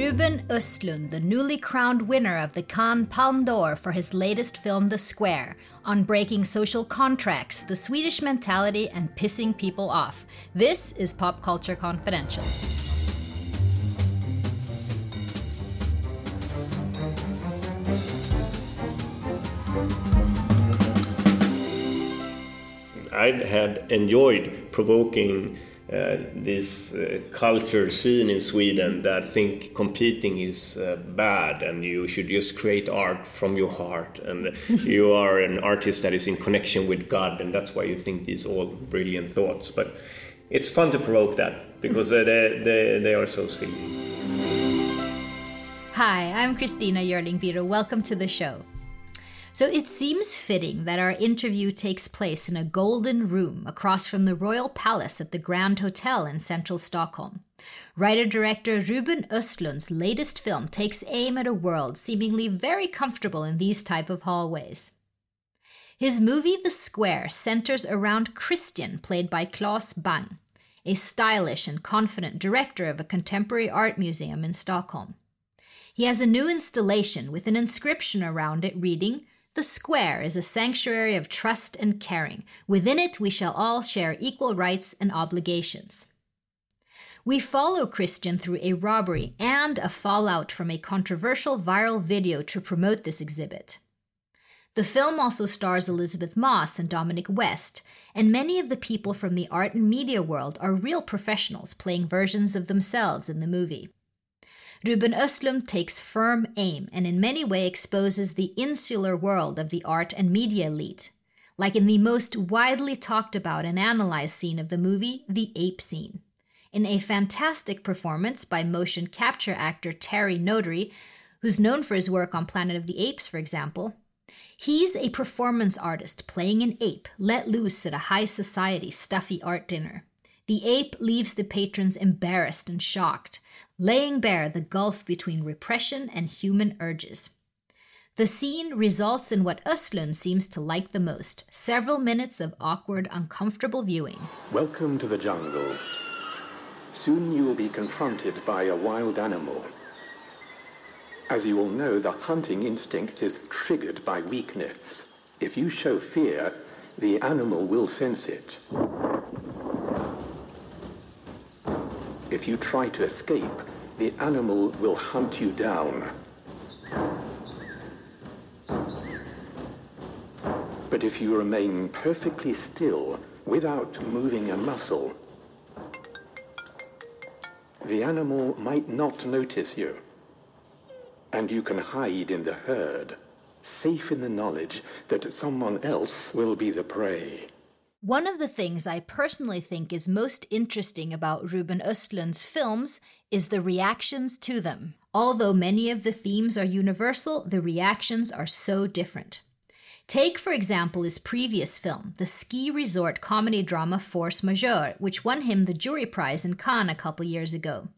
Ruben Östlund, the newly crowned winner of the Cannes Palme d'Or for his latest film The Square, on breaking social contracts, the Swedish mentality, and pissing people off. This is Pop Culture Confidential. I had enjoyed provoking uh, this uh, culture scene in Sweden that think competing is uh, bad and you should just create art from your heart and you are an artist that is in connection with God and that's why you think these all brilliant thoughts. But it's fun to provoke that because they, they, they are so silly. Hi, I'm Christina Yerling Welcome to the show. So it seems fitting that our interview takes place in a golden room across from the Royal Palace at the Grand Hotel in central Stockholm. Writer director Ruben Östlund's latest film takes aim at a world seemingly very comfortable in these type of hallways. His movie The Square centers around Christian, played by Claes Bang, a stylish and confident director of a contemporary art museum in Stockholm. He has a new installation with an inscription around it reading, the square is a sanctuary of trust and caring. Within it, we shall all share equal rights and obligations. We follow Christian through a robbery and a fallout from a controversial viral video to promote this exhibit. The film also stars Elizabeth Moss and Dominic West, and many of the people from the art and media world are real professionals playing versions of themselves in the movie. Ruben Östlund takes firm aim and in many ways exposes the insular world of the art and media elite, like in the most widely talked about and analyzed scene of the movie, the ape scene. In a fantastic performance by motion capture actor Terry Notary, who's known for his work on Planet of the Apes, for example, He's a performance artist playing an ape let loose at a high society stuffy art dinner. The ape leaves the patrons embarrassed and shocked, laying bare the gulf between repression and human urges. The scene results in what Östlund seems to like the most several minutes of awkward, uncomfortable viewing. Welcome to the jungle. Soon you will be confronted by a wild animal. As you all know, the hunting instinct is triggered by weakness. If you show fear, the animal will sense it. If you try to escape, the animal will hunt you down. But if you remain perfectly still, without moving a muscle, the animal might not notice you. And you can hide in the herd, safe in the knowledge that someone else will be the prey. One of the things I personally think is most interesting about Ruben Östlund's films is the reactions to them. Although many of the themes are universal, the reactions are so different. Take, for example, his previous film, the ski resort comedy drama Force Majeure, which won him the jury prize in Cannes a couple years ago.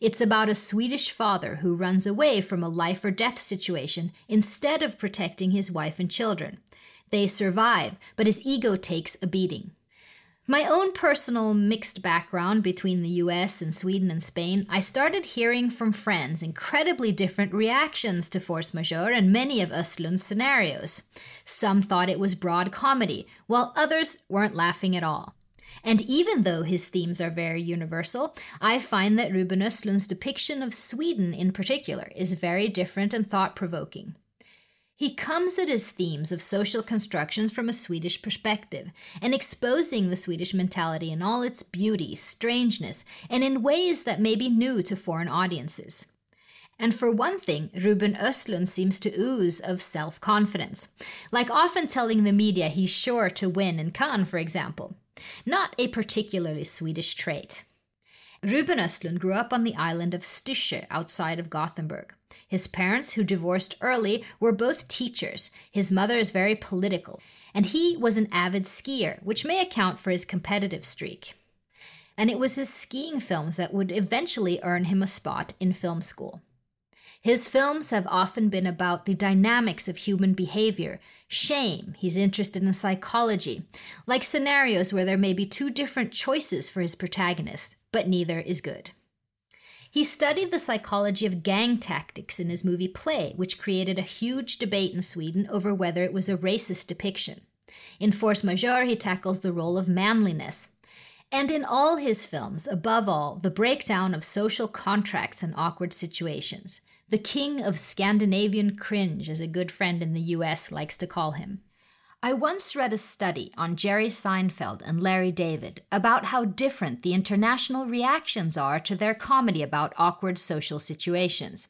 It's about a Swedish father who runs away from a life or death situation instead of protecting his wife and children. They survive, but his ego takes a beating. My own personal mixed background between the US and Sweden and Spain, I started hearing from friends incredibly different reactions to force majeure and many of Östlund's scenarios. Some thought it was broad comedy, while others weren't laughing at all. And even though his themes are very universal, I find that Ruben Östlund's depiction of Sweden in particular is very different and thought provoking. He comes at his themes of social constructions from a Swedish perspective and exposing the Swedish mentality in all its beauty, strangeness, and in ways that may be new to foreign audiences. And for one thing, Ruben Östlund seems to ooze of self confidence, like often telling the media he's sure to win in Cannes, for example. Not a particularly Swedish trait. Ruben Östlund grew up on the island of Styrsö outside of Gothenburg. His parents, who divorced early, were both teachers. His mother is very political, and he was an avid skier, which may account for his competitive streak. And it was his skiing films that would eventually earn him a spot in film school. His films have often been about the dynamics of human behavior, shame, he's interested in psychology, like scenarios where there may be two different choices for his protagonist, but neither is good. He studied the psychology of gang tactics in his movie Play, which created a huge debate in Sweden over whether it was a racist depiction. In Force Majeure, he tackles the role of manliness. And in all his films, above all, the breakdown of social contracts and awkward situations. The king of Scandinavian cringe, as a good friend in the US likes to call him. I once read a study on Jerry Seinfeld and Larry David about how different the international reactions are to their comedy about awkward social situations.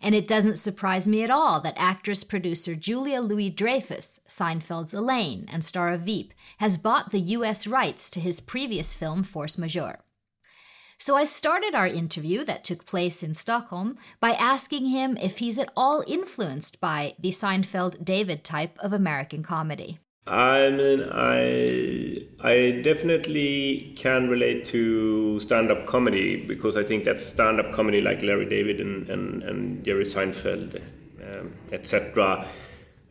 And it doesn't surprise me at all that actress producer Julia Louis Dreyfus, Seinfeld's Elaine and star of Veep, has bought the US rights to his previous film Force Majeure. So I started our interview that took place in Stockholm by asking him if he's at all influenced by the Seinfeld David type of American comedy. I mean, I I definitely can relate to stand-up comedy because I think that stand-up comedy, like Larry David and and, and Jerry Seinfeld, um, etc.,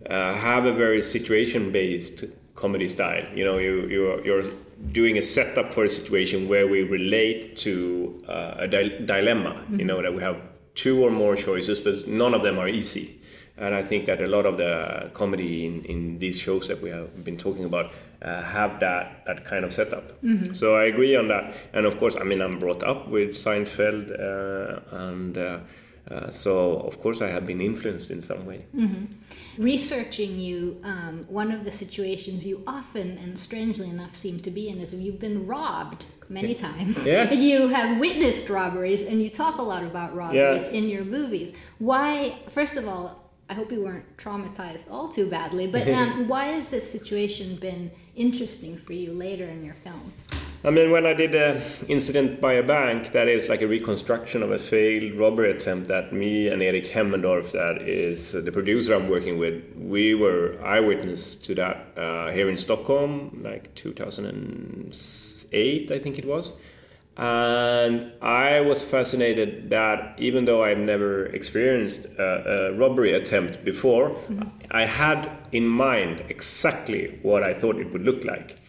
uh, have a very situation-based comedy style. You know, you you're, you're doing a setup for a situation where we relate to uh, a di- dilemma. Mm-hmm. You know that we have two or more choices, but none of them are easy. And I think that a lot of the comedy in, in these shows that we have been talking about uh, have that that kind of setup. Mm-hmm. So I agree on that. And of course, I mean, I'm brought up with Seinfeld, uh, and uh, so of course I have been influenced in some way. Mm-hmm researching you, um, one of the situations you often and strangely enough seem to be in is you've been robbed many times. Yeah. You have witnessed robberies and you talk a lot about robberies yeah. in your movies. Why, first of all, I hope you weren't traumatized all too badly, but um, why has this situation been interesting for you later in your film? I mean, when I did an incident by a bank, that is like a reconstruction of a failed robbery attempt that me and Erik Hemmendorff, that is the producer I'm working with, we were eyewitness to that uh, here in Stockholm, like 2008, I think it was. And I was fascinated that even though I've never experienced a, a robbery attempt before, mm-hmm. I had in mind exactly what I thought it would look like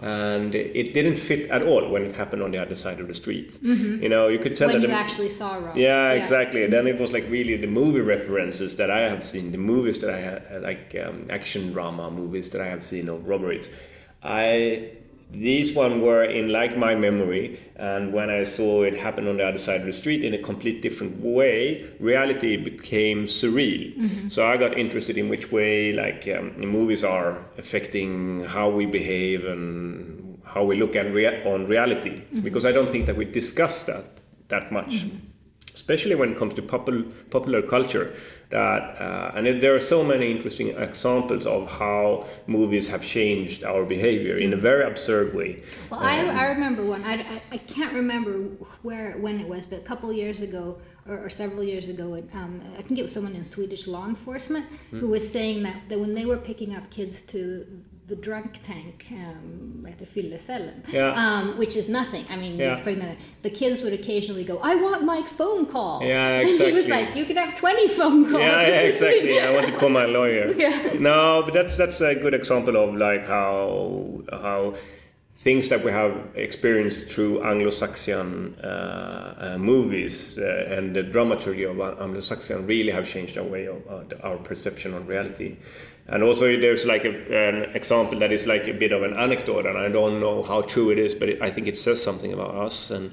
and it didn't fit at all when it happened on the other side of the street. Mm-hmm. You know, you could tell when that you actually saw Rob. Yeah, yeah, exactly. Then it was like really the movie references that I have seen, the movies that I had, like um, action drama movies that I have seen of robberies. I these one were in like my memory and when i saw it happen on the other side of the street in a complete different way reality became surreal mm-hmm. so i got interested in which way like um, movies are affecting how we behave and how we look at rea- on reality mm-hmm. because i don't think that we discuss that that much mm-hmm especially when it comes to popular popular culture. That uh, and it, there are so many interesting examples of how movies have changed our behavior in a very absurd way. Well, um, I, I remember one. I, I, I can't remember where when it was, but a couple years ago. Or, or, several years ago, um, I think it was someone in Swedish law enforcement who was saying that, that when they were picking up kids to the drunk tank um, at the fyllecellen, yeah. um, which is nothing. I mean, yeah. the kids would occasionally go, "I want my phone call." Yeah, exactly. And he was like, "You could have twenty phone calls." Yeah, yeah exactly. I want to call my lawyer. yeah. No, but that's that's a good example of like how how things that we have experienced through Anglo-Saxon uh, uh, movies uh, and the dramaturgy of Anglo-Saxon really have changed our way of uh, our perception on reality. And also, there's like a, an example that is like a bit of an anecdote, and I don't know how true it is, but it, I think it says something about us. And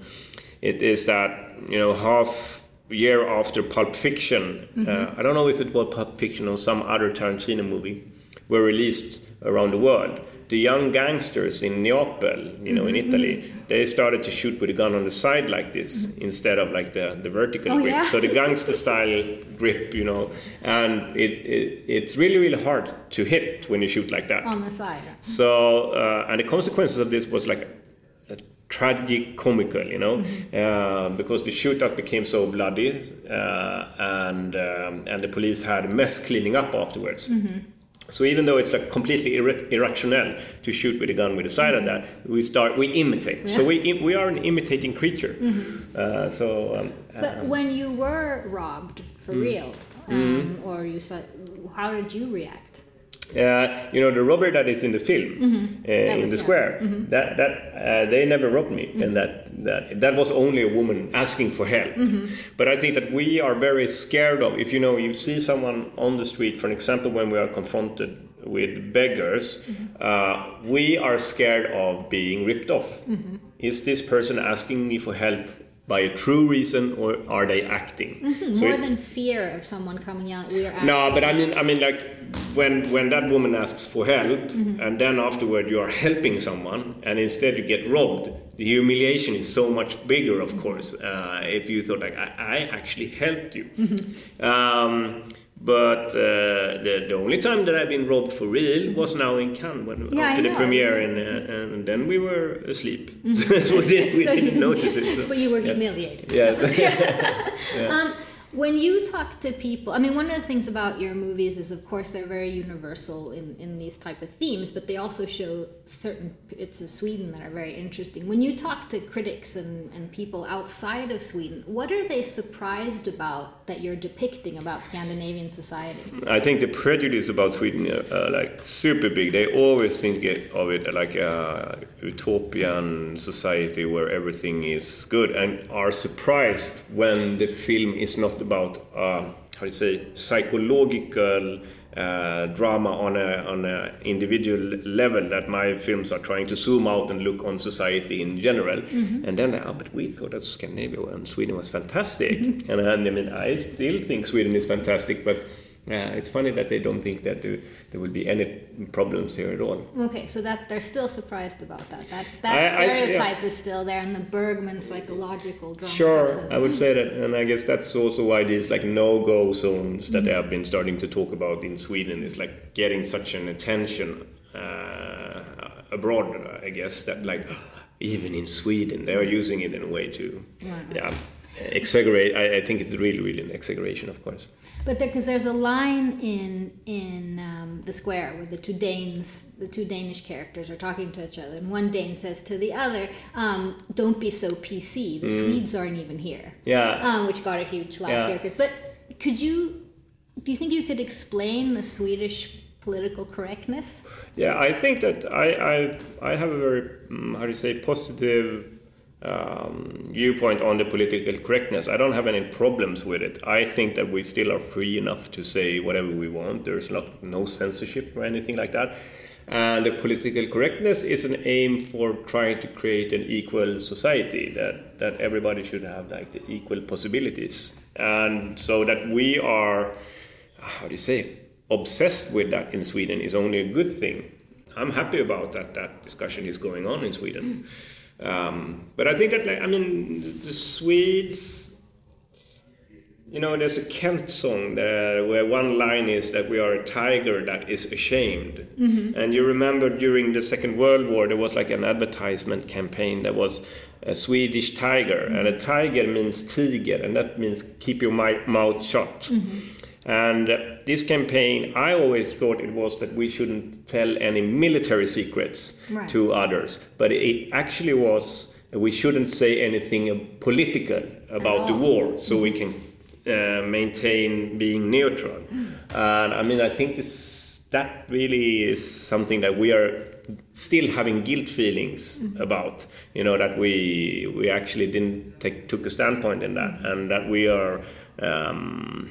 it is that you know half year after Pulp Fiction, mm-hmm. uh, I don't know if it was Pulp Fiction or some other Tarantino movie, were released around the world the young gangsters in Neapel, you know, mm-hmm. in Italy, mm-hmm. they started to shoot with a gun on the side like this mm-hmm. instead of like the, the vertical oh, grip. Yeah? So the gangster style grip, you know, and it, it, it's really really hard to hit when you shoot like that on the side. So uh, and the consequences of this was like a tragic comical you know mm-hmm. uh, because the shootout became so bloody uh, and um, and the police had a mess cleaning up afterwards mm-hmm. So even though it's like completely ir- irrational to shoot with a gun with the side mm-hmm. of that, we start we imitate. Yeah. So we we are an imitating creature. Mm-hmm. Uh, so. Um, but um, when you were robbed for mm. real, mm-hmm. um, or you saw, how did you react? Uh, you know the robber that is in the film Mm-hmm. uh, in the square. That that uh, they never robbed me, Mm-hmm. and that that that was only a woman asking for help. Mm-hmm. But I think that we are very scared of if you know you see someone on the street, for example, when we are confronted with beggars, Mm-hmm. uh, we are scared of being ripped off. Mm-hmm. Is this person asking me for help? By a true reason, or are they acting? Mm-hmm. More it- than fear of someone coming out, we are no, but I mean, I mean, like when when that woman asks for help, Mm-hmm. and then afterward you are helping someone, and instead you get robbed. The humiliation is so much bigger, of course. Uh, if you thought like I, I actually helped you, Mm-hmm. um, but uh, the the only time that I've been robbed for real was now in Cannes when Yeah, after the premiere, and, uh, and then we were asleep. we, did, we so didn't, notice it. so- but you were yeah. humiliated. Yeah. Um, when you talk to people, I mean, one of the things about your movies is, of course, they're very universal in, in these type of themes, but they also show certain bits of Sweden that are very interesting. When you talk to critics and, and people outside of Sweden, what are they surprised about that you're depicting about Scandinavian society? I think the prejudice about Sweden are uh, like super big. They always think of it like a utopian society where everything is good, and are surprised when the film is not about uh, how do you say psychological. Uh, drama on a on a individual level that my films are trying to zoom out and look on society in general, and then oh, but we thought that Scandinavia and Sweden was fantastic, and I mean I still think Sweden is fantastic, but yeah, it's funny that they don't think that there, there will be any problems here at all. Okay, so that they're still surprised about that. That that I- I- yeah. stereotype is still there, and the Bergman psychological drama. Sure, I would say that, and I guess that's also why these like no-go zones that they have been starting to talk about in Sweden is like getting such an attention uh, abroad. I guess that like even in Sweden they are using it in a way to, yeah, exaggerate. I, I think it's really, really an exaggeration, of course. But because there's a line in in um, the square where the two Danes, the two Danish characters, are talking to each other, and one Dane says to the other, um, "Don't be so PC. The Swedes aren't even here." Yeah. Um, which got a huge laugh Yeah. But could you? Do you think you could explain the Swedish political correctness? Yeah, I think that I I, I have a very mm, how do you say positive um, viewpoint on the political correctness. I don't have any problems with it. I think that we still are free enough to say whatever we want. There's not no censorship or anything like that. And the political correctness is an aim for trying to create an equal society that, that everybody should have like the equal possibilities. And so that we are, how do you say, obsessed with that in Sweden is only a good thing. I'm happy about that. That discussion is going on in Sweden. Um, but I think that, like, I mean, the Swedes, you know, there's a Kent song there where one line is that we are a tiger that is ashamed. And you remember during the Second World War, there was like an advertisement campaign that was a Swedish tiger. And a tiger means tiger, and that means keep your mouth shut. And uh, this campaign, I always thought it was that we shouldn't tell any military secrets Right. to others, but it actually was that we shouldn't say anything political about the war, so we can uh, maintain being neutral. And I mean, I think this that really is something that we are still having guilt feelings about. You know that we we actually didn't take took a standpoint in that, and that we are. Um,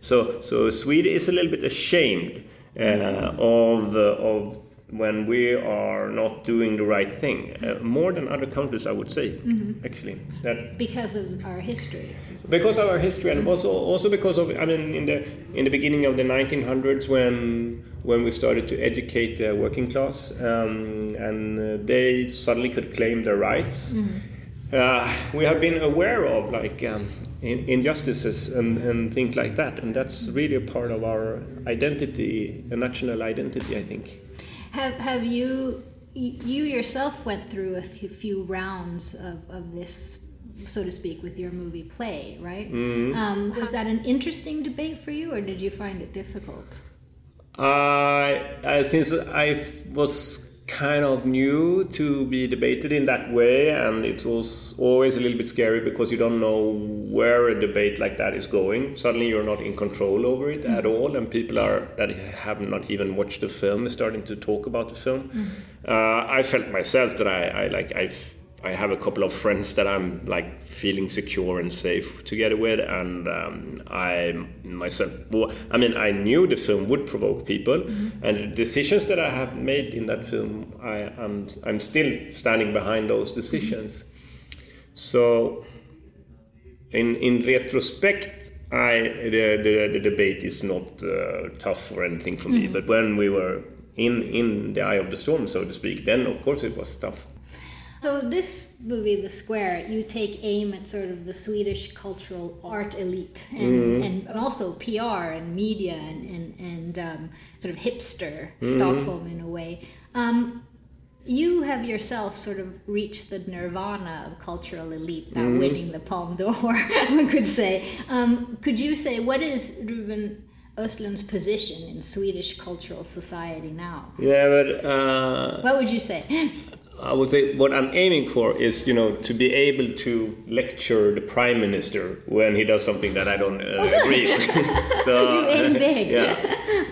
so, so Sweden is a little bit ashamed uh, of uh, of when we are not doing the right thing, uh, more than other countries, I would say. Actually, that Because of our history. because of our history and also also because of I mean in the in the beginning of the 1900s when when we started to educate the working class um, and uh, they suddenly could claim their rights. Uh, we have been aware of like um, in, injustices and, and things like that, and that's really a part of our identity, a national identity, I think. Have have you you yourself went through a few, rounds of, of this, so to speak, with your movie play, right? Um, was that an interesting debate for you, or did you find it difficult? Uh, uh, since I was kind of new to be debated in that way, and it was always a little bit scary because you don't know where a debate like that is going. Suddenly, you're not in control over it mm. at all, and people are that have not even watched the film is starting to talk about the film. Mm. Uh, I felt myself that I, I like I I have a couple of friends that I'm like feeling secure and safe together with, and um, I myself, well, I mean, I knew the film would provoke people, mm-hmm. and the decisions that I have made in that film, I am I'm still standing behind those decisions. Mm-hmm. So, in in retrospect, I the the, the debate is not uh, tough or anything for mm-hmm. me, but when we were in in the eye of the storm, so to speak, then of course it was tough. So this movie, The Square, you take aim at sort of the Swedish cultural art elite and, mm. and also PR and media and, and, and um, sort of hipster mm. Stockholm in a way. Um, you have yourself sort of reached the nirvana of cultural elite, not mm. winning the Palme d'Or, one could say. Um, could you say, what is Ruben Östlund's position in Swedish cultural society now? Yeah, but... Uh, what would you say? I would say what I'm aiming for is, you know, to be able to lecture the prime minister when he does something that I don't uh, agree with. so, you aim big. yeah,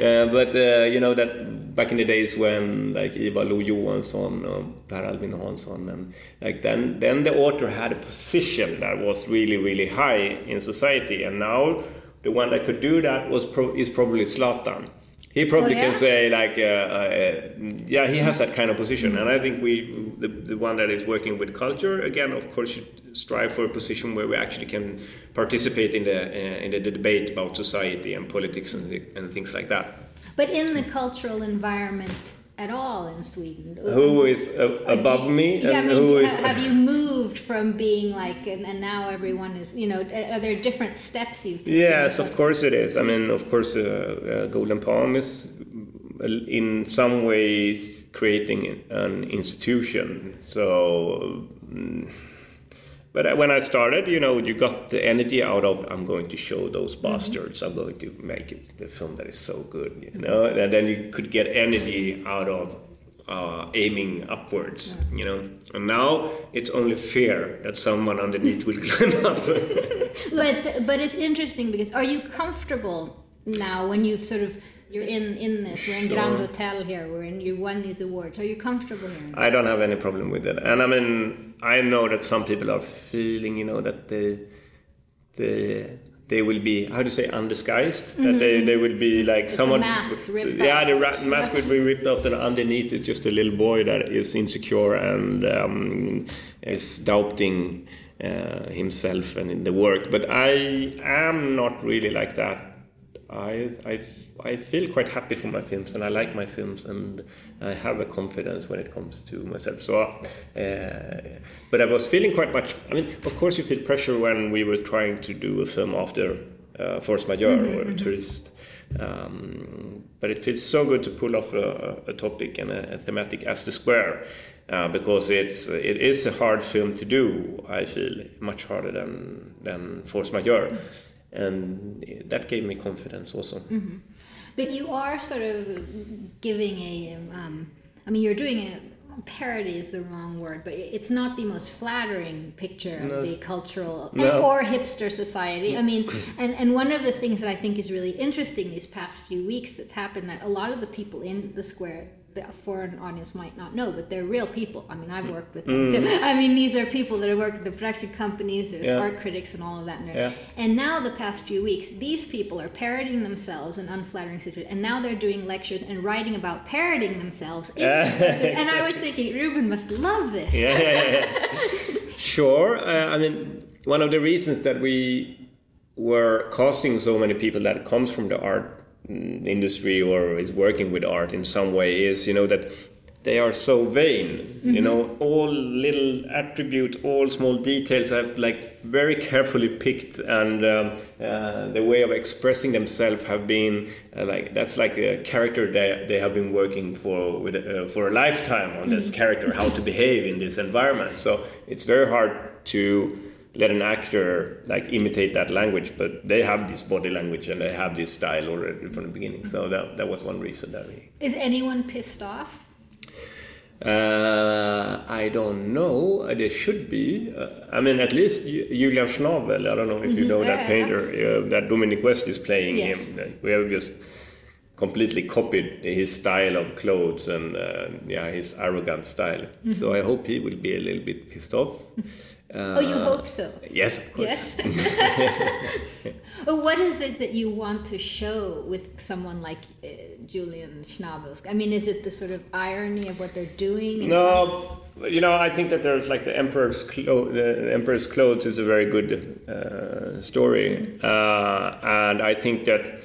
uh, but uh, you know that back in the days when like Ivar Lo-Johansson, or Per Albin Hansson, and like then, then the author had a position that was really, really high in society, and now the one that could do that was pro- is probably Zlatan he probably oh, yeah? can say like, uh, uh, yeah, he has that kind of position, mm-hmm. and I think we, the, the one that is working with culture, again, of course, should strive for a position where we actually can participate in the uh, in the, the, debate about society and politics and, and things like that. But in the cultural environment at all in Sweden. Who is uh, above me? Yeah, I mean, who is, have you moved from being like, and, and, now everyone is, you know, are there different steps you've taken? Yes, of course it is. I mean, of course, uh, uh, Golden Palm is uh, in some ways creating an institution. So. Um, but when I started, you know, you got the energy out of I'm going to show those mm-hmm. bastards. Mm-hmm. I'm going to make it the film that is so good, you know. And then you could get energy out of uh, aiming upwards, yeah. you know. And now it's only fear that someone underneath will climb up. but but it's interesting because are you comfortable now when you've sort of you're in in this. We're in sure. Grand Hotel here. We're in. You won these awards. Are you comfortable here? I don't have any problem with it, and I mean, I know that some people are feeling, you know, that they they they will be how do you say undisguised mm-hmm. that they, they will be like someone yeah the ra- mask would be ripped off and underneath it's just a little boy that is insecure and um, is doubting uh, himself and in the work but i am not really like that I, I, I feel quite happy for my films and I like my films and I have a confidence when it comes to myself. So, uh, but I was feeling quite much. I mean, of course, you feel pressure when we were trying to do a film after uh, Force Majeure mm-hmm, or mm-hmm. Tourist. Um, but it feels so good to pull off a, a topic and a, a, thematic as the square. Uh, because it's it is a hard film to do. I feel much harder than than Force Majeure. Mm-hmm and that gave me confidence also. Mm-hmm. But you are sort of giving a, um, I mean, you're doing a parody is the wrong word, but it's not the most flattering picture of no. the cultural no. or hipster society. I mean, and, and one of the things that I think is really interesting these past few weeks that's happened that a lot of the people in the square the foreign audience might not know, but they're real people. I mean, I've worked with them mm. too. I mean, these are people that have worked with the production companies, there's yeah. art critics, and all of that. Yeah. And now, the past few weeks, these people are parodying themselves in unflattering situations, and now they're doing lectures and writing about parodying themselves. exactly. And I was thinking, Ruben must love this. Yeah, yeah, sure. Uh, I mean, one of the reasons that we were costing so many people that comes from the art Mm, industry or is working with art in some way is you know that they are so vain mm-hmm. you know all little attributes all small details have like very carefully picked and um, uh, the way of expressing themselves have been uh, like that's like a character they, they have been working for with uh, for a lifetime on mm-hmm. this character how to behave in this environment so it's very hard to let an actor like imitate that language, but they have this body language and they have this style already from the beginning. So that that was one reason that we. Is anyone pissed off? Uh, I don't know. Uh, there should be. Uh, I mean, at least Julian Schnabel. I don't know if you know that painter uh, that Dominic West is playing Yes. him. We have just completely copied his style of clothes and uh, yeah, his arrogant style. So I hope he will be a little bit pissed off. oh, you hope so. Yes, of course. Yes. What is it that you want to show with someone like uh, Julian Schnabel? I mean, is it the sort of irony of what they're doing? No, you know, I think that there's like the Emperor's Clo- the Emperor's Clothes is a very good uh, story, uh, and I think that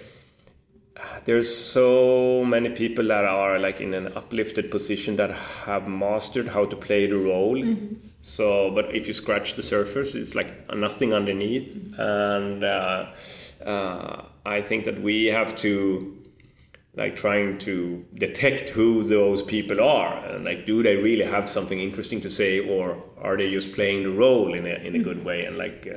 there's so many people that are like in an uplifted position that have mastered how to play the role. So, but if you scratch the surface, it's like nothing underneath, and uh, uh, I think that we have to like trying to detect who those people are. And like do they really have something interesting to say or are they just playing the role in a, in a good way and like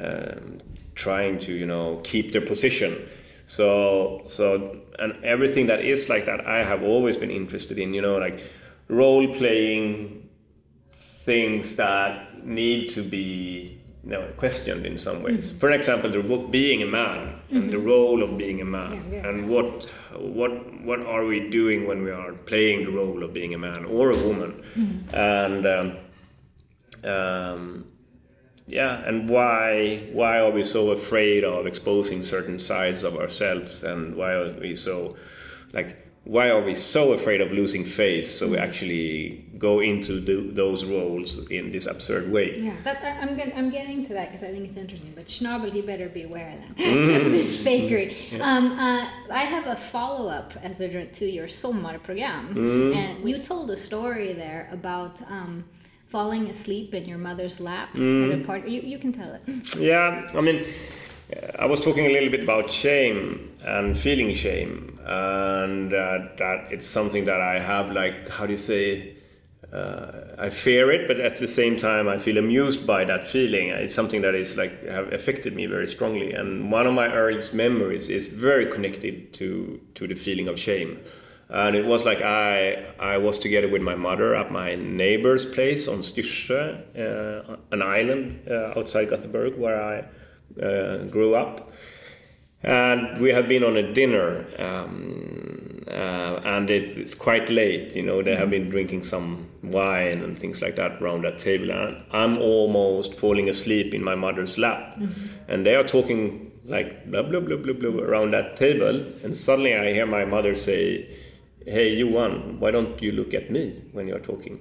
uh, um, trying to you know keep their position? So so and everything that is like that i have always been interested in you know like role playing things that need to be you know, questioned in some ways. For example, the being a man and the role of being a man, Yeah, yeah. and what what what are we doing when we are playing the role of being a man or a woman, and um, um, yeah, and why why are we so afraid of exposing certain sides of ourselves, and why are we so like why are we so afraid of losing face? So we actually go into the, those roles in this absurd way. Yeah, I'm, I'm getting to that because I think it's interesting. But Schnabel, you better be aware of that. of his fakery. Um, uh, I have a follow up as a, to your sommarprogram. And you told a story there about um, falling asleep in your mother's lap at a party. You, you can tell it. Yeah, I mean, uh, I was talking a little bit about shame and feeling shame, and uh, that it's something that I have, like, how do you say? Uh, I fear it, but at the same time, I feel amused by that feeling. It's something that is like have affected me very strongly, and one of my earliest memories is very connected to to the feeling of shame. And it was like I I was together with my mother at my neighbor's place on Styrsö, uh, an island uh, outside Gothenburg where I uh, grew up. And we have been on a dinner, um, uh, and it's, it's quite late. You know, they have been drinking some wine and things like that around that table. And I'm almost falling asleep in my mother's lap, and they are talking like blah blah blah blah blah around that table. And suddenly I hear my mother say, "Hey, Johan, why don't you look at me when you're talking?"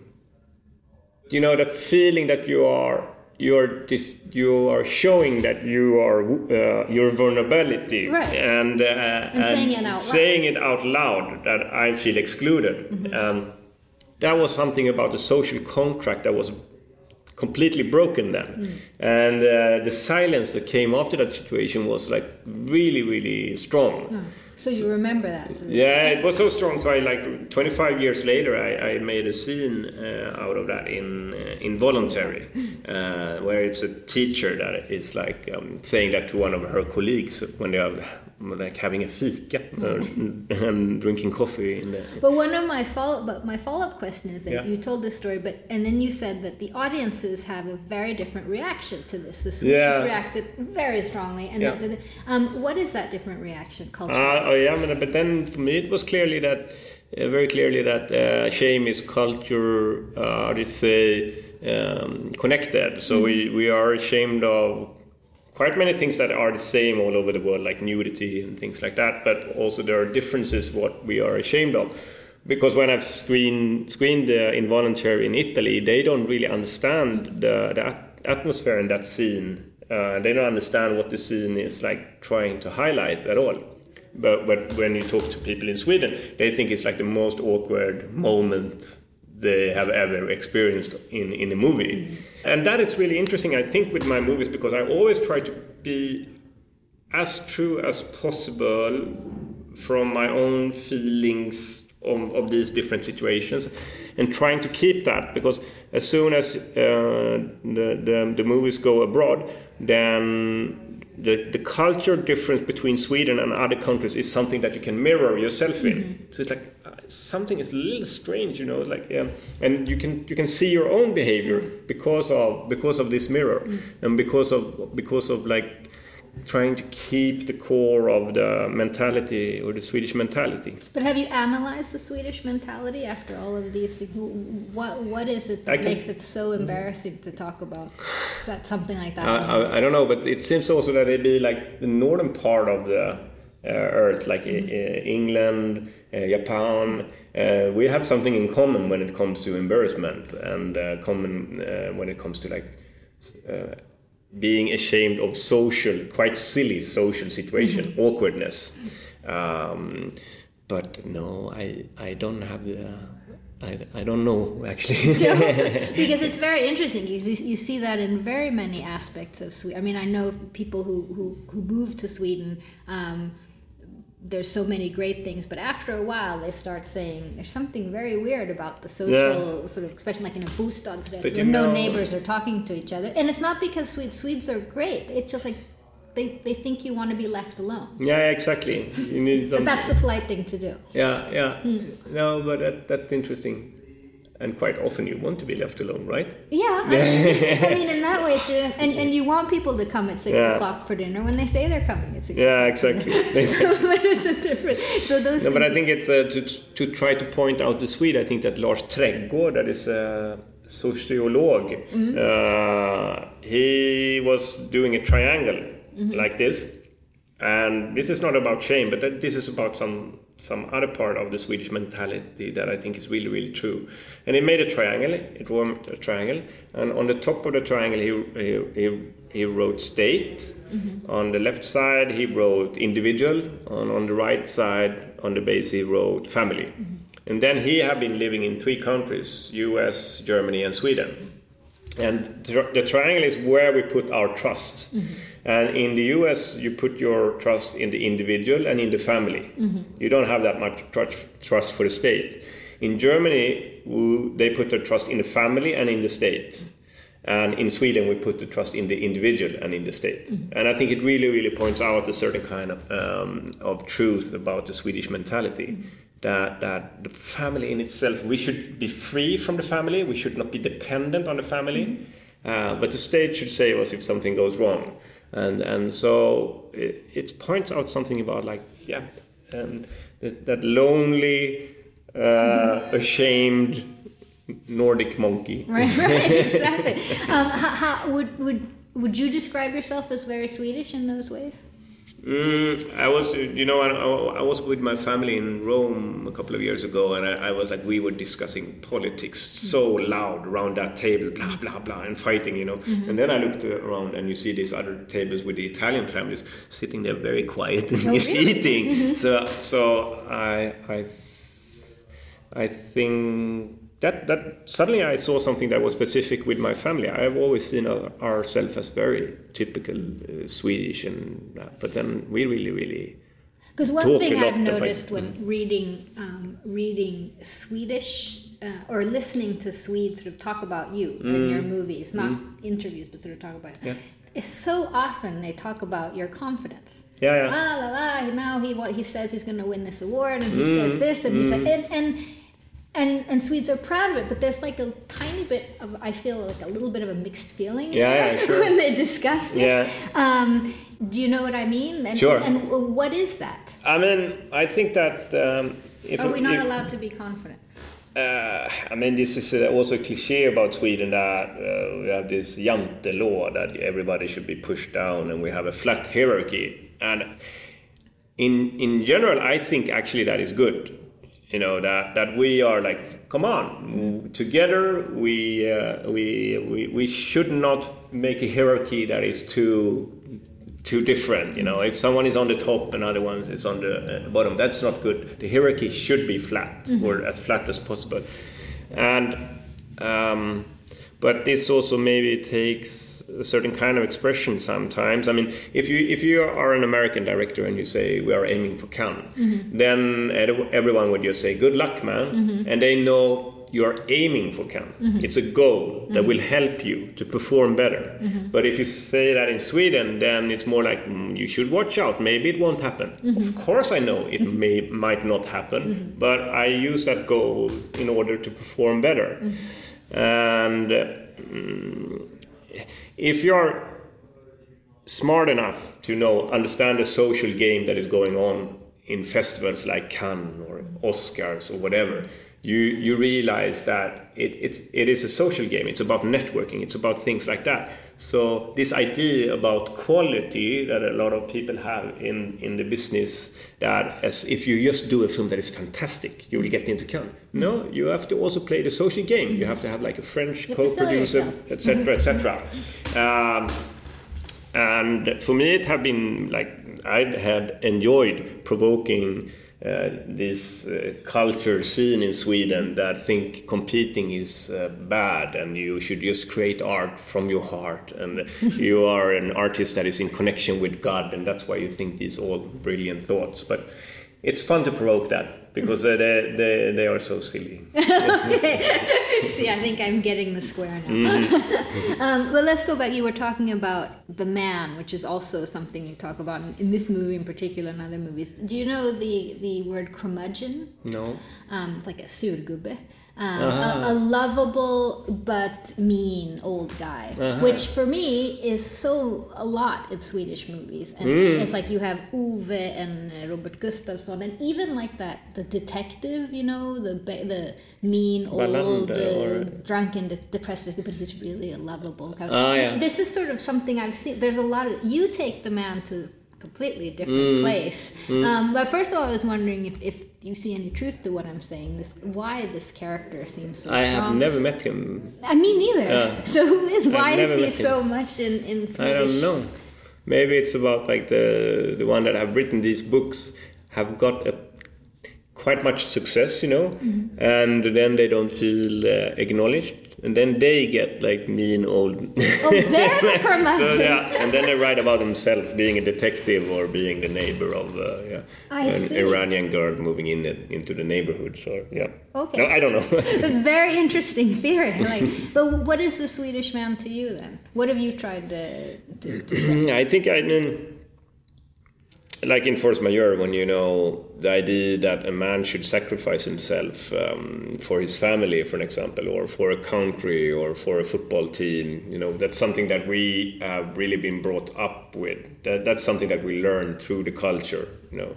you know the feeling that you are you're this you are showing that you are uh, your vulnerability Right. and, uh, and saying it out loud. saying it out loud that I feel excluded Mm-hmm. um, that was something about the social contract that was completely broken then Mm. and uh, the silence that came after that situation was like really really strong So you remember that? yeah, it was so strong. So I like 25 years later, I, I made a scene uh, out of that in uh, involuntary, uh, where it's a teacher that is like um, saying that to one of her colleagues when they are like having a fika uh, and drinking coffee. In the, But one of my follow, but my follow-up question is that Yeah. you told this story, but and then you said that the audiences have a very different reaction to this. The Swedes Yeah. reacted very strongly, and Yeah. the, um, what is that different reaction culture? Uh, oh yeah, but, then for me it was clearly that, uh, very clearly that uh, shame is culture, uh, how do you say, um, connected. So we, we are ashamed of quite many things that are the same all over the world, like nudity and things like that. But also there are differences what we are ashamed of. Because when I've screened, screened uh, Involuntary in Italy, they don't really understand the, the at- atmosphere in that scene. Uh, they don't understand what the scene is like trying to highlight at all. But when you talk to people in Sweden, they think it's like the most awkward moment they have ever experienced in, in a movie. And that is really interesting, I think, with my movies because I always try to be as true as possible from my own feelings of, of these different situations and trying to keep that because as soon as uh, the, the, the movies go abroad, then the, the culture difference between Sweden and other countries is something that you can mirror yourself in. So it's like, something is a little strange, you know, like um, and you can you can see your own behavior because of because of this mirror and because of because of like trying to keep the core of the mentality or the Swedish mentality. But have you analyzed the Swedish mentality after all of these? What what is it that can- makes it so embarrassing to talk about? Is that something like that? I, I, I don't know, but it seems also that it be like the northern part of the Earth, like uh, England, uh, Japan. Uh, we have something in common when it comes to embarrassment and uh, common uh, when it comes to like uh, being ashamed of social, quite silly social situation, awkwardness. Um, but no, I I don't have the. I, I don't know actually. because it's very interesting. You, see- you see that in very many aspects of Sweden. I mean, I know people who, who, who moved to Sweden. Um, there's so many great things, but after a while, they start saying there's something very weird about the social sort of, especially like in a bostadsrätt, But where no know- neighbors are talking to each other. And it's not because Swedes Swedes are great. It's just like they, they think you want to be left alone. yeah, exactly. You need But some, that's the polite thing to do. Yeah, yeah. Hmm. No, but that, that's interesting. And quite often you want to be left alone, right? Yeah, I mean, I mean, in that way, it's just, and, and you want people to come at six Yeah. o'clock for dinner when they say they're coming at six. Yeah, exactly. exactly. but it's a different. So those. No, but I think it's uh, to, to try to point out the Swede. I think that Lars Trägårdh, that is a sociolog, uh, he was doing a triangle like this. And this is not about shame, but that this is about some some other part of the Swedish mentality that I think is really really true. And he made a triangle. It formed a triangle, and on the top of the triangle he he, he, wrote state. Mm-hmm. On the left side he wrote individual. On on the right side on the base he wrote family. Mm-hmm. And then he had been living in three countries: U.S., Germany, and Sweden. And the triangle is where we put our trust. Mm-hmm. And in the US, you put your trust in the individual and in the family. You don't have that much trust, trust for the state. In Germany, they put their trust in the family and in the state. And in Sweden, we put the trust in the individual and in the state. And I think it really, really points out a certain kind of, um, of truth about the Swedish mentality. That, that the family in itself, we should be free from the family, we should not be dependent on the family. Uh, but the state should save us if something goes wrong. And, and so it, it points out something about, like, yeah, um, that, that lonely, uh, ashamed Nordic monkey. Right, right, exactly. Um, how, how, would would would you describe yourself as very Swedish in those ways? Mm, I was, you know, I, I was with my family in Rome a couple of years ago, and I, I was like, we were discussing politics so loud around that table, blah blah blah, and fighting, you know. And then I looked around, and you see these other tables with the Italian families sitting there very quiet and just eating. So, so I, I, I think that that suddenly I saw something that was specific with my family. I've always seen ourselves as very typical uh, Swedish, and uh, but then we really, really Because one thing I've noticed when reading um, reading Swedish uh, or listening to Swedes sort of talk about you in your movies, not interviews, but sort of talk about Mm. Yeah. is so often they talk about your confidence. Yeah, yeah. La la la. Now he what he says he's going to win this award, and he Mm. says this, and he says and and. And, and Swedes are proud of it, but there's like a tiny bit of I feel like a little bit of a mixed feeling Yeah, yeah, sure. when they discuss this. Yeah. Um, do you know what I mean? And, Sure. And what is that? I mean, I think that um, if Are we not if- allowed to be confident? Uh, I mean, this is uh, also a cliche about Sweden that uh, we have this jante law that everybody should be pushed down, and we have a flat hierarchy. And in in general, I think actually that is good. You know that that we are like, come on, together we uh, we, we we should not make a hierarchy that is too too different. You know, if someone is on the top and other ones is on the uh, bottom, that's not good. The hierarchy should be flat or as flat as possible. And um, but this also maybe takes a certain kind of expression sometimes. I mean, if you if you are an American director and you say we are aiming for Cannes, mm-hmm. then everyone would just say good luck, man, mm-hmm. and they know you are aiming for Cannes. Mm-hmm. It's a goal that will help you to perform better. But if you say that in Sweden, then it's more like mm, you should watch out. Maybe it won't happen. Of course, I know it may might not happen, but I use that goal in order to perform better. And mm, if you're smart enough to know understand the social game that is going on in festivals like Cannes or Oscars or whatever, you you realize that it, it's it is a social game. It's about networking. It's about things like that. So this idea about quality that a lot of people have in in the business that as if you just do a film that is fantastic, you will get into Cannes. No, you have to also play the social game. You have to have like a French You have to sell co-producer, etc., etc. Um, and for me it have been like I had enjoyed provoking this uh, culture scene in Sweden that think competing is uh, bad and you should just create art from your heart and you are an artist that is in connection with God and that's why you think these all brilliant thoughts. But it's fun to provoke that because uh, they, they, they are so silly See, I think I'm getting the square now. um, well, let's go back. You were talking about the man, which is also something you talk about in, in this movie in particular and other movies. Do you know the, the word curmudgeon? no Um, like a surgubbe. Um, a, a lovable but mean old guy, which for me is so a lot in Swedish movies, and it's like you have Ove and uh, Robert Gustafsson, and even like that the detective, you know, the the mean old uh, or- drunken de- depressive, but he's really a lovable guy. Ah, yeah. This is sort of something I've seen. There's a lot of you take the man to a completely Mm. different place. Um, but first of all, I was wondering if, if you see any truth to what I'm saying. This, why this character seems so I have strong. never met him I mean, neither. Yeah. So who is? Why is he so much in in Swedish? I don't know. Maybe it's about like the the one that have written these books have got a, quite much success, you know, Mm-hmm. and then they don't feel uh, acknowledged, and then they get like mean old. Oh, they're the so yeah, and then they write about themselves being a detective or being the neighbor of uh, yeah, an see. Iranian girl moving in it, into the neighborhood. So yeah. Okay. No, I don't know. A very interesting theory. Like, but what is the Swedish man to you then? What have you tried to? to, to I think I mean, like in force majeure, when you know the idea that a man should sacrifice himself um, for his family, for an example, or for a country, or for a football team, you know, that's something that we have really been brought up with. That, that's something that we learn through the culture. You know,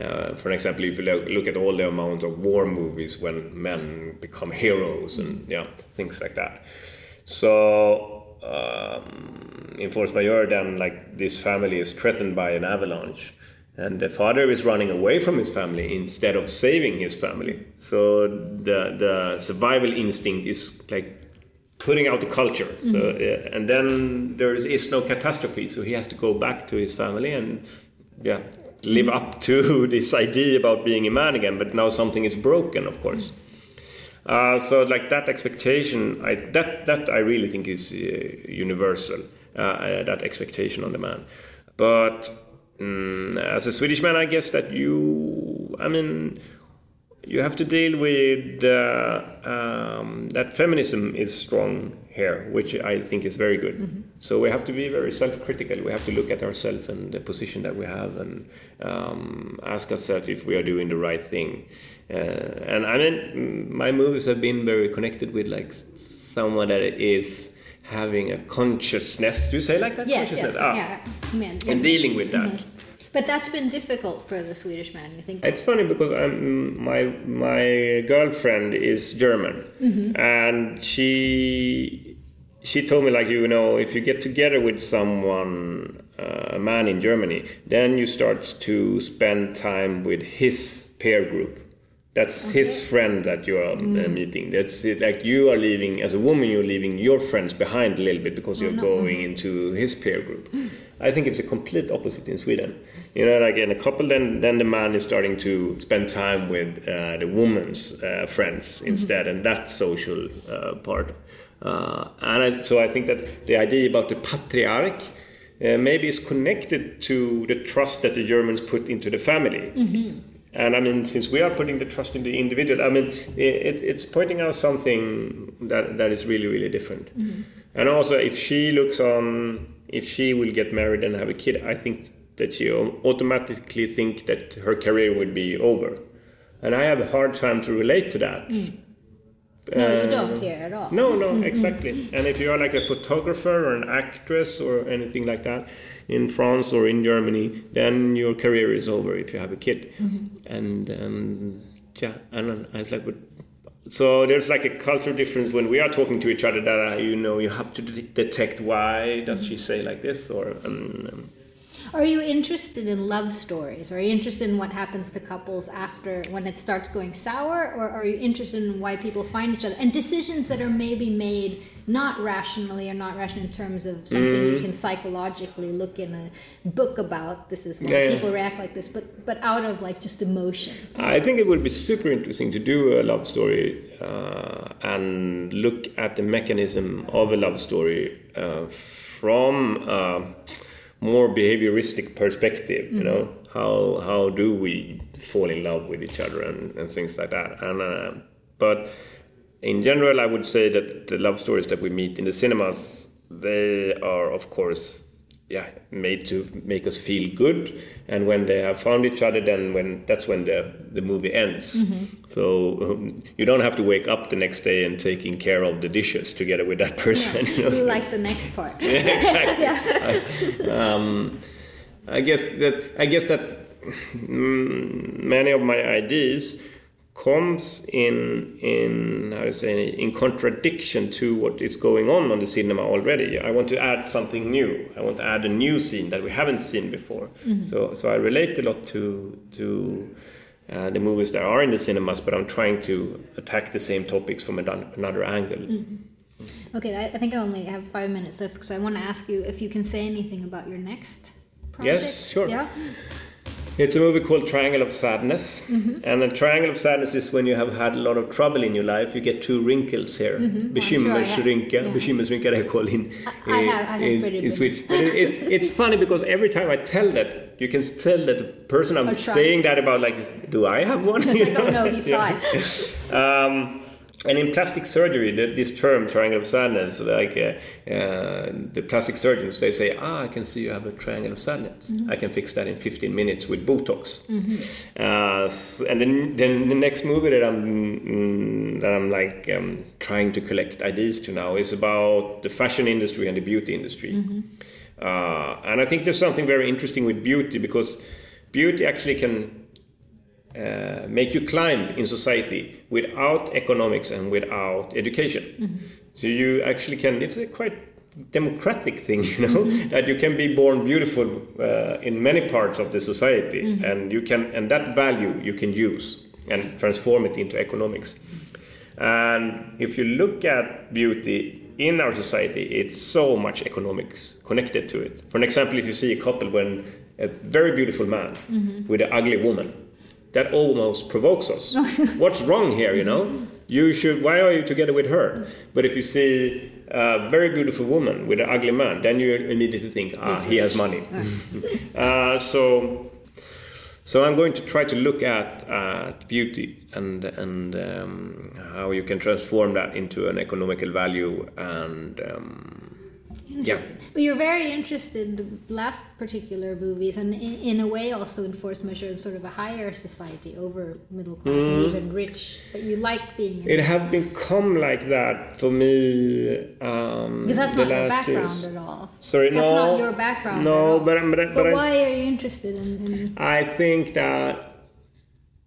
uh, for an example, if you lo- look at all the amount of war movies when men become heroes and yeah, things like that. So um, force majeure, then like this family is threatened by an avalanche, and the father is running away from his family instead of saving his family. So the the survival instinct is like putting out the culture. So, yeah, and then there is, is no catastrophe, so he has to go back to his family and yeah live up to this idea about being a man again. But now something is broken, of course. Uh, so like that expectation, I, that that I really think is uh, universal. Uh, uh, that expectation on the man, but mm, as a Swedish man, I guess that you, I mean, you have to deal with uh, um, that feminism is strong here, which I think is very good. So we have to be very self-critical. We have to look at ourselves and the position that we have, and um, ask ourselves if we are doing the right thing. Uh, and I mean, mm, my movies have been very connected with like someone that is having a consciousness. Do you say like that? yes, consciousness. yes, Ah, yeah, man, And dealing with that. But that's been difficult for the Swedish man. You think? It's funny because I'm, my my girlfriend is German, and she she told me like you know if you get together with someone uh, a man in Germany, then you start to spend time with his peer group. That's his friend that you are uh, meeting. That's it. Like you are leaving as a woman, you're leaving your friends behind a little bit because you're going into his peer group. I think it's a complete opposite in Sweden. You know, like in a couple, then then the man is starting to spend time with uh, the woman's uh, friends instead, and that social uh, part. Uh, and I, so I think that the idea about the patriarch uh, maybe is connected to the trust that the Germans put into the family. And I mean, since we are putting the trust in the individual, I mean, it, it's pointing out something that, that is really, really different. Mm-hmm. And also, if she looks on, if she will get married and have a kid, I think that she automatically think that her career would be over. And I have a hard time to relate to that. Mm. No, you don't here at all. No, no, exactly. and if you are like a photographer or an actress or anything like that in France or in Germany, then your career is over if you have a kid. Mm-hmm. And um, yeah, and I was like, but so there's like a cultural difference when we are talking to each other that uh, you know you have to de- detect why does mm-hmm. she say like this or um, um, are you interested in love stories? Are you interested in what happens to couples after when it starts going sour? Or are you interested in why people find each other and decisions that are maybe made not rationally or not rational in terms of something mm. you can psychologically look in a book about this is why yeah, people yeah. react like this but but out of like just emotion i think it would be super interesting to do a love story uh, and look at the mechanism of a love story uh, from uh, more behavioristic perspective you mm-hmm. know how how do we fall in love with each other and, and things like that and uh, but in general i would say that the love stories that we meet in the cinemas they are of course yeah made to make us feel good and when they have found each other then when that's when the the movie ends mm-hmm. so um, you don't have to wake up the next day and taking care of the dishes together with that person yeah. you know? like the next part yeah, exactly yeah. I, um, I guess that i guess that mm, many of my ideas comes in in how to say in contradiction to what is going on on the cinema already. I want to add something new. I want to add a new scene that we haven't seen before. Mm-hmm. So so I relate a lot to to uh, the movies that are in the cinemas, but I'm trying to attack the same topics from another angle. Mm-hmm. Okay, I, think I only have five minutes left because I want to ask you if you can say anything about your next project. Yes, sure. Yeah. It's a movie called Triangle of Sadness. Mm-hmm. And a triangle of sadness is when you have had a lot of trouble in your life, you get two wrinkles here. Mm-hmm. Bekymmersrynka, yeah. bekymmersrynka they call in, I, I have, I have in, in Swedish. But it, it, it's funny because every time I tell that, you can tell that the person I'm saying that about, like, do I have one? it's like, oh no, he saw it. um, and in plastic surgery, the, this term triangle of sadness, like uh, uh, the plastic surgeons, they say, "Ah, I can see you have a triangle of sadness. Mm-hmm. I can fix that in 15 minutes with Botox." Mm-hmm. Uh, and then, then the next movie that I'm mm, that I'm like um, trying to collect ideas to now is about the fashion industry and the beauty industry. Mm-hmm. Uh, and I think there's something very interesting with beauty because beauty actually can uh, make you climb in society without economics and without education. Mm-hmm. So you actually can. It's a quite democratic thing, you know, mm-hmm. that you can be born beautiful uh, in many parts of the society, mm-hmm. and you can, and that value you can use and transform it into economics. And if you look at beauty in our society, it's so much economics connected to it. For an example, if you see a couple when a very beautiful man mm-hmm. with an ugly woman that almost provokes us. What's wrong here, you know? You should, why are you together with her? But if you see a very beautiful woman with an ugly man, then you immediately think, ah, he has money. uh, so, so I'm going to try to look at uh, beauty and and um, how you can transform that into an economical value and um, yeah. But you're very interested in the last particular movies, and in, in, a way also in force majeure in sort of a higher society over middle class mm. and even rich. That you like being. it have become like that for me. Um, because that's not your background years. at all. Sorry, that's no. That's not your background. No, but but, but, but why are you interested in? in... I think that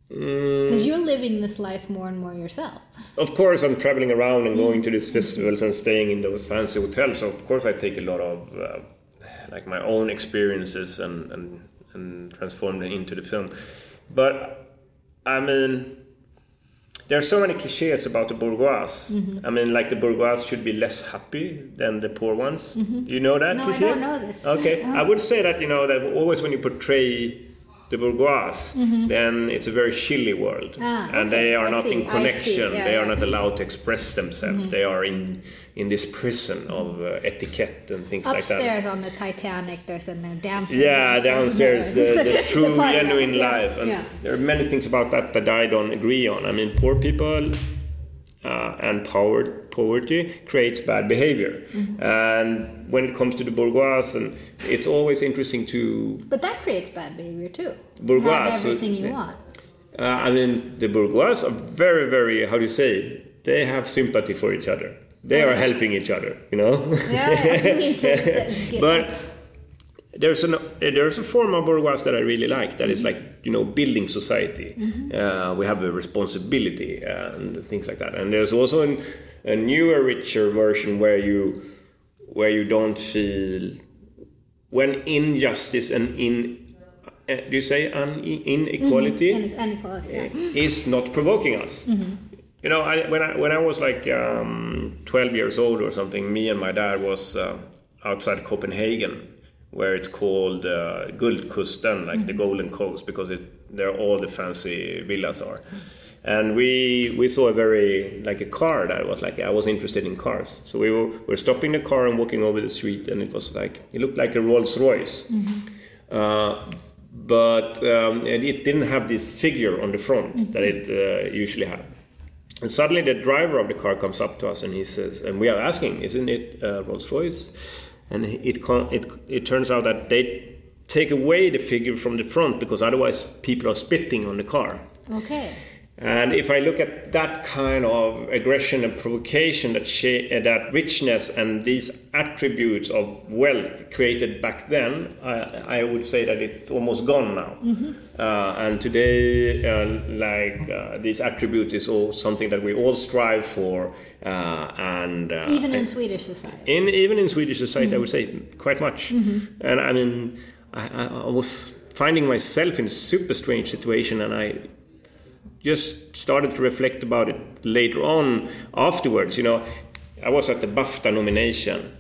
because mm. you're living this life more and more yourself. Of course, I'm traveling around and going to these festivals and staying in those fancy hotels. So of course, I take a lot of uh, like my own experiences and, and and transform them into the film. But I mean, there are so many cliches about the bourgeois. Mm-hmm. I mean, like the bourgeois should be less happy than the poor ones. Mm-hmm. You know that? No? I don't know this. Okay, I would say that you know that always when you portray the bourgeois, then it's a very chilly world, Mm-hmm. Ah, and okay, they are I not see, in connection. yeah, they are yeah. Mm-hmm. not allowed to express themselves. They are in in this prison of uh, etiquette and things like that. Upstairs on the Titanic, there's a no, downstairs. Yeah, downstairs, the, the true, part of genuine life. And yeah. there are many things about that that I don't agree on. I mean, poor people uh, and power, poverty creates bad behavior. Mm-hmm. And when it comes to the bourgeois, and it's always interesting to But that creates bad behavior too. Bourgeois, Have so- everything you want. Uh, I mean, the bourgeois are very, very, how do you say, they have sympathy for each other. They are helping each other, you know? Yeah, I mean, to- to get- but there's an there's a form of bourgeois that I really like. That is like you know building society. Uh, we have a responsibility and things like that. And there's also an, a newer, richer version where you where you don't feel when injustice and in uh, do you say un, inequality Ine- Inequality. yeah. is not provoking us. You know, I, when I when I was like um, 12 years old or something, me and my dad was uh, outside Copenhagen, where it's called uh, Guldkusten, like the Golden Coast, because it there all the fancy villas are. And we we saw a very like a car that was like I was interested in cars, so we were, we were stopping the car and walking over the street, and it was like it looked like a Rolls Royce. Uh, but um, and it didn't have this figure on the front that it uh, usually had. And suddenly, the driver of the car comes up to us and he says, and we are asking, "Isn't it uh, Rolls Royce?" And it, it it turns out that they take away the figure from the front because otherwise people are spitting on the car. Okay. And if I look at that kind of aggression and provocation, that sh- uh, that richness and these attributes of wealth created back then, I, I would say that it's almost gone now. Uh, and today, uh, like uh, this attribute is all something that we all strive for, uh, and uh, Even in Swedish society. in even in Swedish society, I would say quite much. And I mean, I, I I was finding myself in a super strange situation, and I just started to reflect about it later on afterwards. You know, I was at the BAFTA nomination,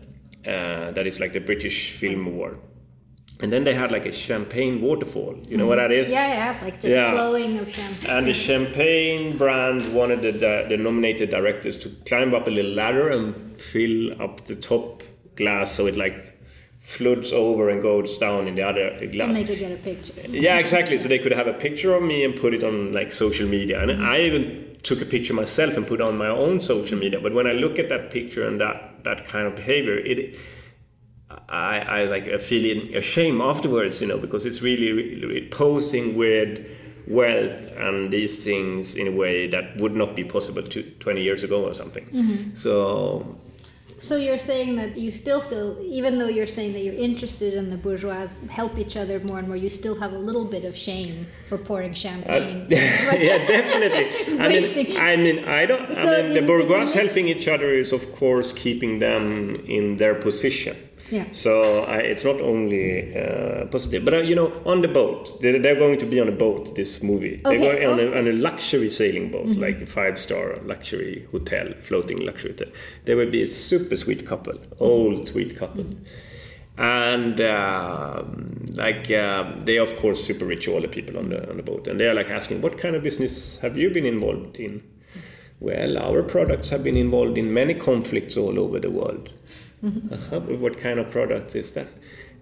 uh, that is like the British Film Award. And then they had like a champagne waterfall. You know what that is? Yeah, yeah, like just Yeah. flowing of champagne. And the champagne brand wanted the, the, the nominated directors to climb up a little ladder and fill up the top glass so it like floods over and goes down in the other and glass. they could get a picture. Yeah, exactly. So they could have a picture of me and put it on like social media. And I even took a picture myself and put it on my own social media. But when I look at that picture and that that kind of behavior, it I, I like I feel ashamed afterwards, you know, because it's really, really posing with wealth and these things in a way that would not be possible to, 20 years ago or something. Mm-hmm. So So you're saying that you still feel, even though you're saying that you're interested in the bourgeois help each other more and more, you still have a little bit of shame for pouring champagne. Uh, yeah, definitely. I mean, I mean, I don't. So I mean, the bourgeois helping each other is, of course, keeping them in their position. Yeah. So I, it's not only uh, positive, but uh, you know, on the boat, they're, they're going to be on a boat. This movie, Okay, they're going on, okay. a, on a luxury sailing boat, like a five-star luxury hotel, floating luxury hotel. There will be a super sweet couple, old sweet couple. And um, like uh, they, of course, super rich, all the people on the on the boat, and they are like asking, "What kind of business have you been involved in?" Well, our products have been involved in many conflicts all over the world. Uh-huh, what kind of product is that?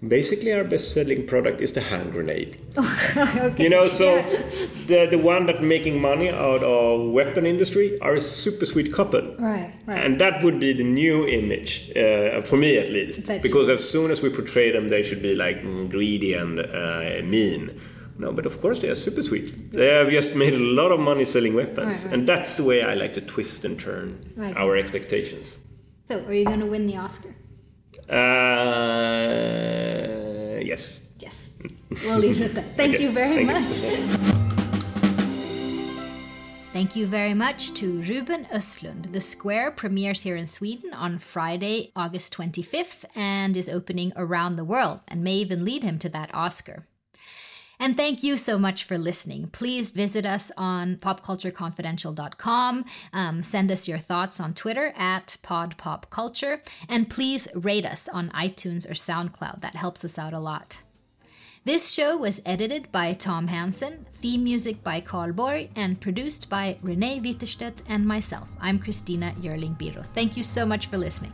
Basically, our best-selling product is the hand grenade. okay. You know, so Yeah. the the one that making money out of weapon industry are a super sweet couple. Right, right. And that would be the new image, uh, for me at least. That- because as soon as we portray them, they should be like greedy and uh, mean. No, but of course they are super sweet. They have just made a lot of money selling weapons. Right, right. And that's the way I like to twist and turn Right. our expectations. So are you going to win the Oscar? Uh, yes. Yes. We'll leave it at that. Thank Okay, you very thank you. much. Thank you very much to Ruben Östlund. The Square premieres here in Sweden on Friday, August 25th, and is opening around the world, and may even lead him to that Oscar. And thank you so much for listening. Please visit us on popcultureconfidential.com. Um, send us your thoughts on Twitter at podpopculture. And please rate us on iTunes or SoundCloud. That helps us out a lot. This show was edited by Tom Hansen, theme music by Carl Borg, and produced by Renee Witterstedt and myself. I'm Christina Yerling Biro. Thank you so much for listening.